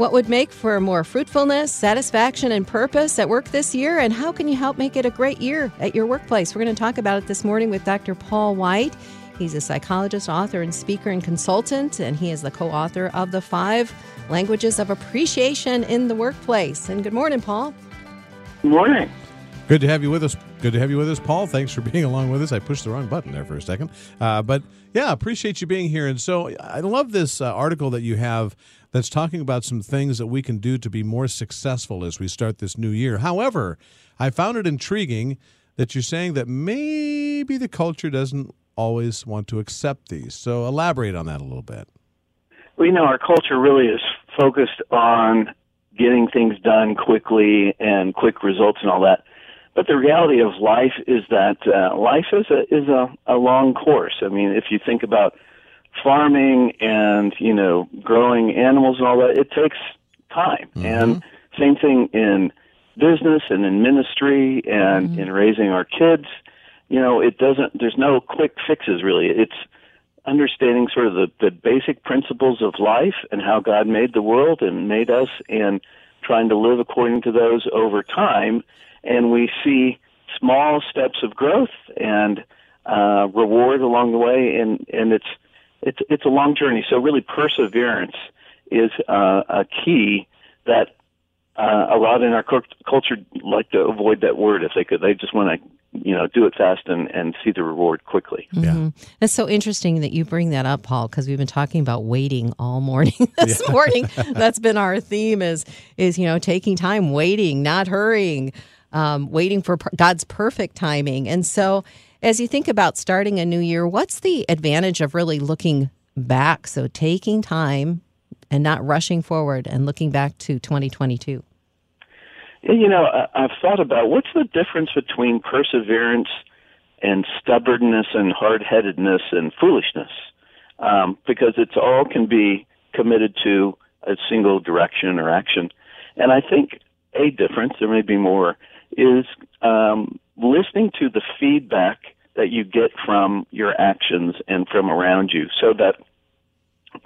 What would make for more fruitfulness, satisfaction, and purpose at work this year? And how can you help make it a great year at your workplace? We're going to talk about it this morning with Dr. Paul White. He's a psychologist, author, and speaker and consultant, and he is the co author of The Five Languages of Appreciation in the Workplace. And good morning, Paul. Good morning. Good to have you with us. Good to have you with us, Paul. Thanks for being along with us. I pushed the wrong button there for a second. Uh, but yeah, appreciate you being here. And so I love this uh, article that you have that's talking about some things that we can do to be more successful as we start this new year. However, I found it intriguing that you're saying that maybe the culture doesn't always want to accept these. So elaborate on that a little bit. Well, you know, our culture really is focused on getting things done quickly and quick results and all that. But the reality of life is that uh, life is a is a, a long course. I mean, if you think about farming and you know growing animals and all that it takes time mm-hmm. and same thing in business and in ministry and mm-hmm. in raising our kids you know it doesn't there's no quick fixes really it's understanding sort of the, the basic principles of life and how god made the world and made us and trying to live according to those over time and we see small steps of growth and uh, reward along the way and and it's it's it's a long journey. So really, perseverance is uh, a key that uh, a lot in our culture like to avoid that word if they could. They just want to you know do it fast and, and see the reward quickly mm-hmm. yeah that's so interesting that you bring that up paul because we've been talking about waiting all morning this yeah. morning that's been our theme is is you know taking time waiting not hurrying um, waiting for god's perfect timing and so as you think about starting a new year, what's the advantage of really looking back? So taking time and not rushing forward and looking back to 2022. You know, I've thought about what's the difference between perseverance and stubbornness and hard headedness and foolishness, um, because it's all can be committed to a single direction or action. And I think a difference, there may be more, is um, listening to the feedback that you get from your actions and from around you so that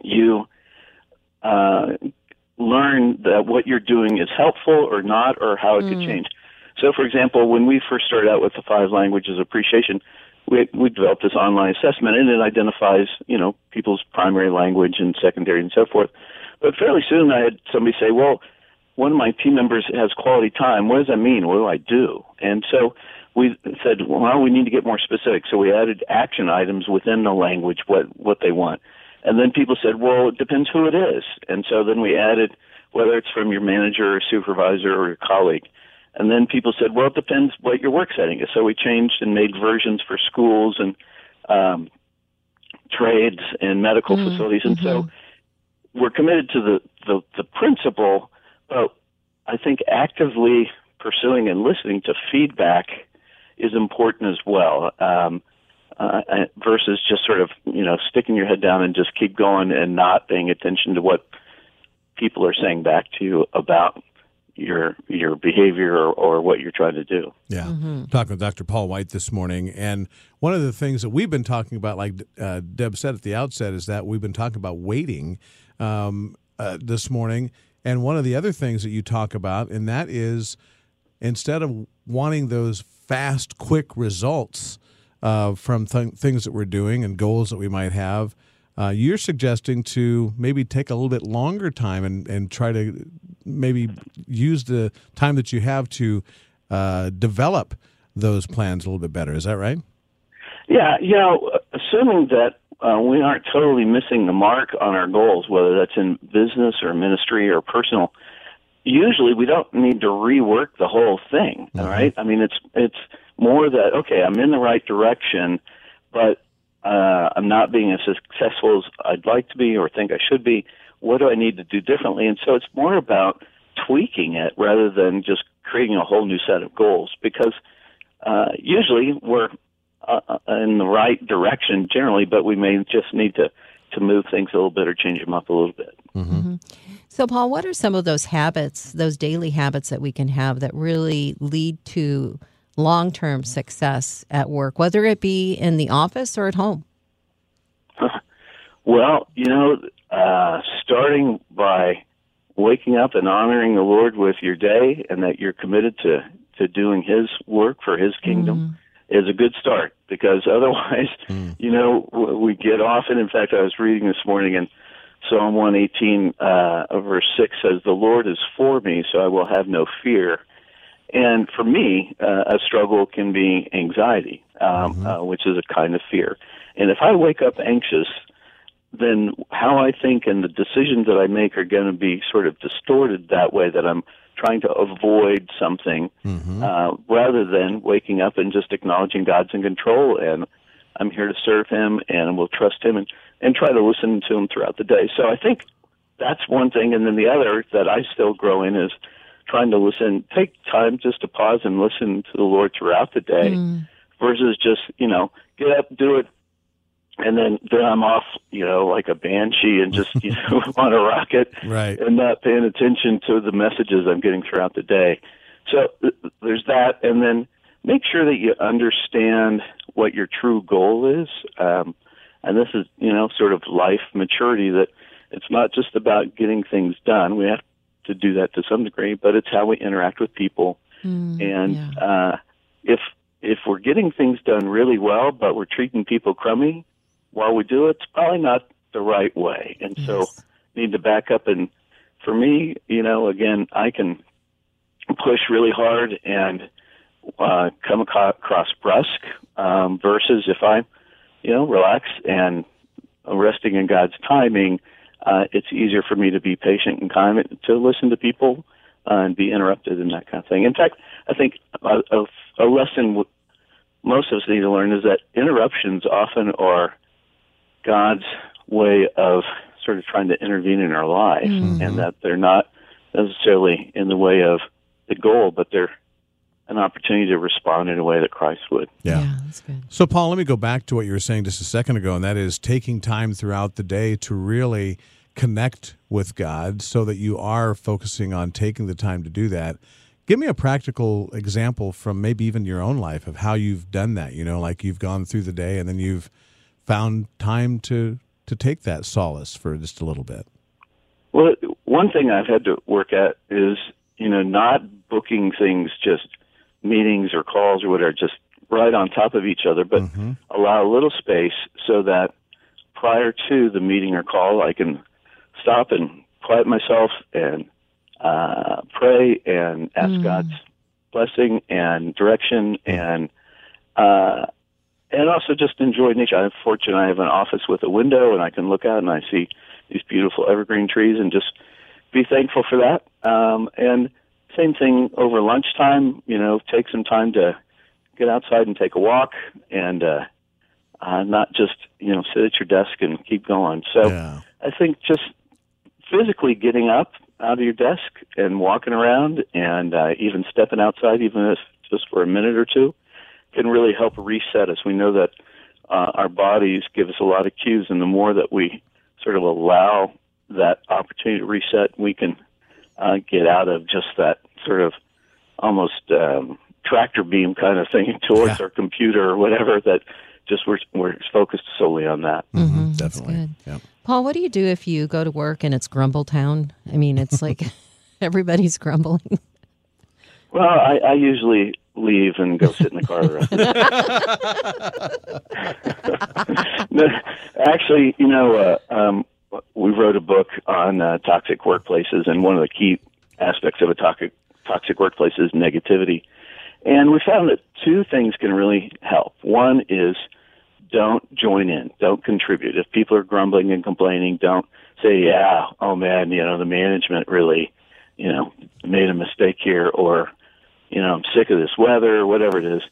you uh, learn that what you're doing is helpful or not or how it mm. could change. So, for example, when we first started out with the five languages appreciation, we, we developed this online assessment and it identifies, you know, people's primary language and secondary and so forth. But fairly soon I had somebody say, well, one of my team members has quality time. What does that mean? What do I do? And so we said, well, we need to get more specific. So we added action items within the language, what, what they want. And then people said, well, it depends who it is. And so then we added whether it's from your manager or supervisor or your colleague. And then people said, well, it depends what your work setting is. So we changed and made versions for schools and um, trades and medical mm-hmm. facilities. And mm-hmm. so we're committed to the, the, the principle but I think actively pursuing and listening to feedback is important as well. Um, uh, versus just sort of you know sticking your head down and just keep going and not paying attention to what people are saying back to you about your your behavior or, or what you're trying to do. Yeah, mm-hmm. talking with Dr. Paul White this morning, and one of the things that we've been talking about, like uh, Deb said at the outset, is that we've been talking about waiting um, uh, this morning, and one of the other things that you talk about, and that is instead of wanting those fast, quick results uh, from th- things that we're doing and goals that we might have, uh, you're suggesting to maybe take a little bit longer time and, and try to maybe use the time that you have to uh, develop those plans a little bit better. Is that right? Yeah, you know, assuming that uh, we aren't totally missing the mark on our goals, whether that's in business or ministry or personal. Usually, we don't need to rework the whole thing. Mm-hmm. All right. I mean, it's it's more that okay, I'm in the right direction, but uh, I'm not being as successful as I'd like to be or think I should be. What do I need to do differently? And so it's more about tweaking it rather than just creating a whole new set of goals because uh, usually we're uh, uh, in the right direction generally, but we may just need to to move things a little bit or change them up a little bit. Mm-hmm. Mm-hmm. So, Paul, what are some of those habits, those daily habits that we can have that really lead to long term success at work, whether it be in the office or at home? well, you know, uh, starting by waking up and honoring the Lord with your day, and that you're committed to to doing His work for His kingdom. Is a good start because otherwise, you know, we get off. And in fact, I was reading this morning, and Psalm 118, uh, verse 6 says, The Lord is for me, so I will have no fear. And for me, uh, a struggle can be anxiety, um, uh, which is a kind of fear. And if I wake up anxious, then how I think and the decisions that I make are going to be sort of distorted that way that I'm trying to avoid something uh, rather than waking up and just acknowledging God's in control and I'm here to serve Him and we'll trust Him and, and try to listen to Him throughout the day. So I think that's one thing. And then the other that I still grow in is trying to listen, take time just to pause and listen to the Lord throughout the day versus just, you know, get up, do it, and then then I'm off, you know, like a banshee and just you know on a rocket, Right. and not paying attention to the messages I'm getting throughout the day. So th- there's that, and then make sure that you understand what your true goal is. Um, and this is, you know, sort of life maturity that it's not just about getting things done. We have to do that to some degree, but it's how we interact with people. and yeah. uh, if if we're getting things done really well, but we're treating people crummy while we do it, it's probably not the right way. And so Yes. need to back up and for me, you know, again, I can push really hard and uh, come across brusque um, versus if I, you know, relax and resting in God's timing, uh, it's easier for me to be patient and kind to listen to people uh, and be interrupted and that kind of thing. In fact, I think a, a, a lesson w- most of us need to learn is that interruptions often are God's way of sort of trying to intervene in our life, mm-hmm. and that they're not necessarily in the way of the goal, but they're an opportunity to respond in a way that Christ would. Yeah. that's good. So, Paul, let me go back to what you were saying just a second ago, and that is taking time throughout the day to really connect with God so that you are focusing on taking the time to do that. Give me a practical example from maybe even your own life of how you've done that. You know, like you've gone through the day and then you've found time to to take that solace for just a little bit. Well, one thing I've had to work at is, you know, not booking things just meetings or calls or whatever, just right on top of each other, but allow a little space so that prior to the meeting or call, I can stop and quiet myself and uh, pray and ask God's blessing and direction and uh, and also just enjoy nature. I'm fortunate I have an office with a window and I can look out and I see these beautiful evergreen trees and just be thankful for that. Um, and same thing over lunchtime, you know, take some time to get outside and take a walk and uh, uh, not just, you know, sit at your desk and keep going. So Yeah. I think just physically getting up out of your desk and walking around and uh, even stepping outside, even if just for a minute or two, can really help reset us. We know that uh, our bodies give us a lot of cues, and the more that we sort of allow that opportunity to reset, we can uh, get out of just that sort of almost um, tractor beam kind of thing towards Yeah. our computer or whatever that just we're, we're focused solely on that. Mm-hmm, definitely. good. Yep. Paul, what do you do if you go to work and it's Grumble Town? I mean, it's like everybody's grumbling. Well, I, I usually leave and go sit in the car the rest. no, actually, you know, uh, um, we wrote a book on uh, toxic workplaces, and one of the key aspects of a toxic toxic workplace is negativity. And we found that two things can really help. One is don't join in, don't contribute. If people are grumbling and complaining, don't say, "Yeah, oh man, you know, the management really, you know, made a mistake here," or you know, I'm sick of this weather, or whatever it is.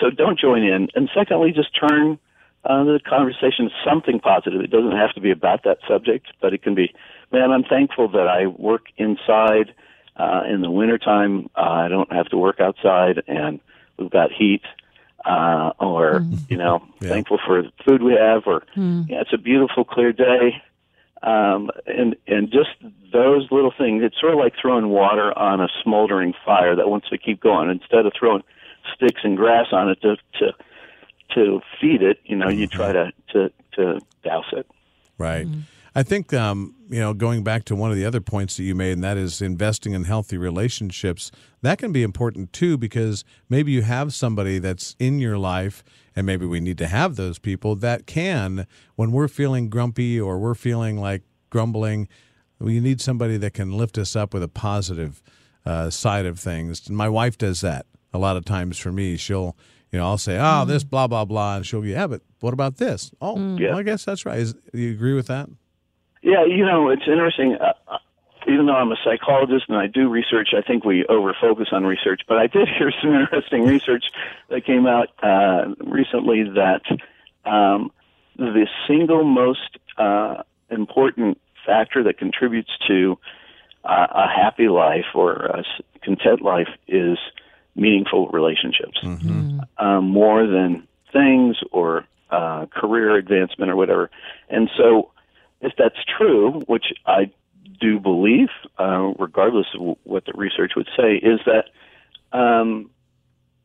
So don't join in. And secondly, just turn uh, the conversation to something positive. It doesn't have to be about that subject, but it can be, man, I'm thankful that I work inside uh, in the wintertime. Uh, I don't have to work outside, and we've got heat. Uh, or, you know, Yeah. thankful for the food we have, or, yeah, it's a beautiful, clear day um, and and just those little things. It's sort of like throwing water on a smoldering fire that wants to keep going. Instead of throwing sticks and grass on it to to to feed it, you know, you try to to to douse it. Right. I think um, you know going back to one of the other points that you made, and that is investing in healthy relationships. That can be important too because maybe you have somebody that's in your life, and maybe we need to have those people that can, when we're feeling grumpy or we're feeling like grumbling, we need somebody that can lift us up with a positive uh, side of things. And my wife does that a lot of times for me. She'll you know, I'll say, "Oh, this blah blah blah," and she'll go, "Yeah, but what about this?" Oh, Yeah. well, I guess that's right. Is, do you agree with that? Yeah, you know, it's interesting. Uh, uh, even though I'm a psychologist and I do research, I think we overfocus on research. But I did hear some interesting research that came out uh, recently that um, the single most uh, important factor that contributes to uh, a happy life or a content life is meaningful relationships, um, more than things or uh, career advancement or whatever. And so, if that's true, which I do believe, uh, regardless of what the research would say, is that um,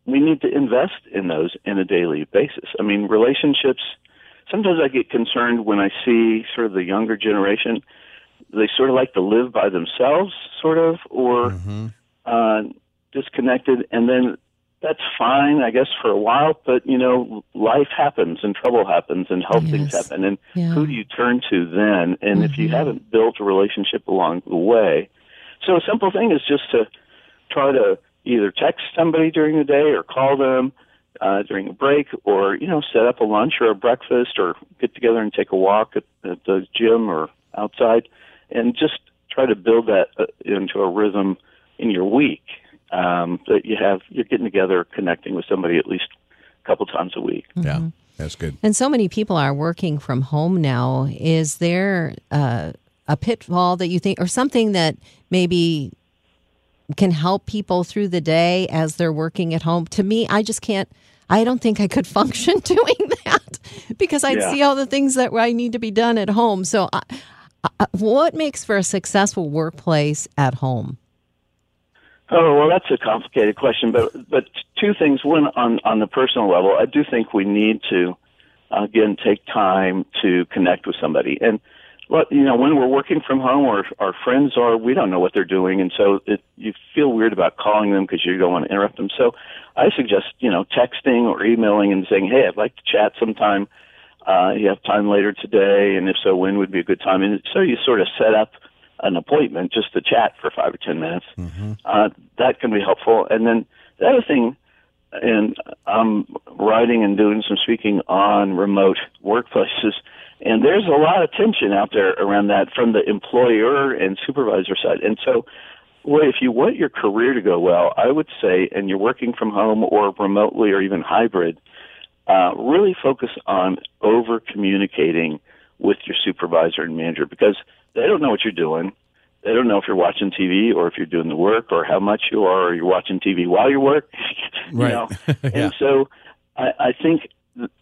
we need to invest in those in a daily basis. I mean, relationships. Sometimes I get concerned when I see sort of the younger generation. They sort of like to live by themselves, sort of, or uh, disconnected, and then that's fine, I guess, for a while. But you know, life happens, and trouble happens, and health things happen, and Yeah. who do you turn to then? And if you haven't built a relationship along the way, so a simple thing is just to try to either text somebody during the day or call them uh, during a break, or you know, set up a lunch or a breakfast, or get together and take a walk at, at the gym or outside, and just try to build that uh, into a rhythm in your week um, that you have. You're getting together, connecting with somebody at least a couple times a week. Yeah, that's good. And so many people are working from home now. Is there uh, a pitfall that you think, or something that maybe can help people through the day as they're working at home? To me, I just can't. I don't think I could function doing that because I'd Yeah. see all the things that I need to be done at home. So, I, I, what makes for a successful workplace at home? Oh well, that's a complicated question, but but two things. One on on the personal level, I do think we need to again take time to connect with somebody, and what you know when we're working from home or our friends are, we don't know what they're doing, and so it, you feel weird about calling them because you don't want to interrupt them. So I suggest you know texting or emailing and saying, hey, I'd like to chat sometime. Uh, you have time later today, and if so, when would be a good time? And so you sort of set up an appointment just to chat for five or ten minutes. Uh, that can be helpful. And then the other thing, and I'm writing and doing some speaking on remote workplaces, and there's a lot of tension out there around that from the employer and supervisor side. And so, well, if you want your career to go well, I would say, and you're working from home or remotely or even hybrid, uh, really focus on over communicating with your supervisor and manager because they don't know what you're doing. They don't know if you're watching TV or if you're doing the work or how much you are or you're watching TV while you work. you Right. know? Yeah. And so I, I think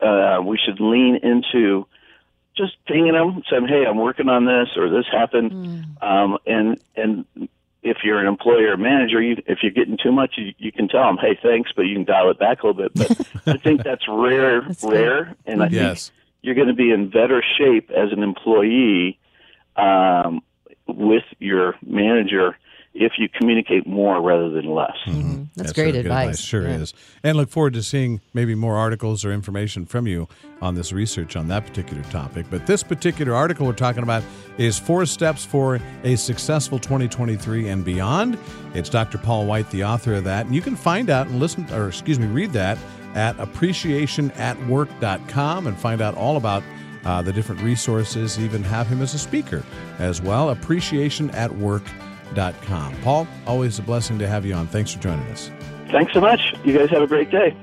uh, we should lean into just pinging them, saying, "Hey, I'm working on this," or "This happened," um, and and if you're an employer or manager, you, if you're getting too much, you, you can tell them, "Hey, thanks," but you can dial it back a little bit. But I think that's rare, That's good. rare, and I Yes. think you're going to be in better shape as an employee um, with your manager if you communicate more rather than less. That's, great really good advice. Sure Yeah. is. And look forward to seeing maybe more articles or information from you on this research on that particular topic. But this particular article we're talking about is Four Steps for a Successful 2023 and Beyond. It's Dr. Paul White, the author of that. And you can find out and listen, or excuse me, read that at appreciationatwork.com and find out all about uh, the different resources, even have him as a speaker as well. Appreciationatwork.com. Paul, always a blessing to have you on. Thanks for joining us. Thanks so much. You guys have a great day.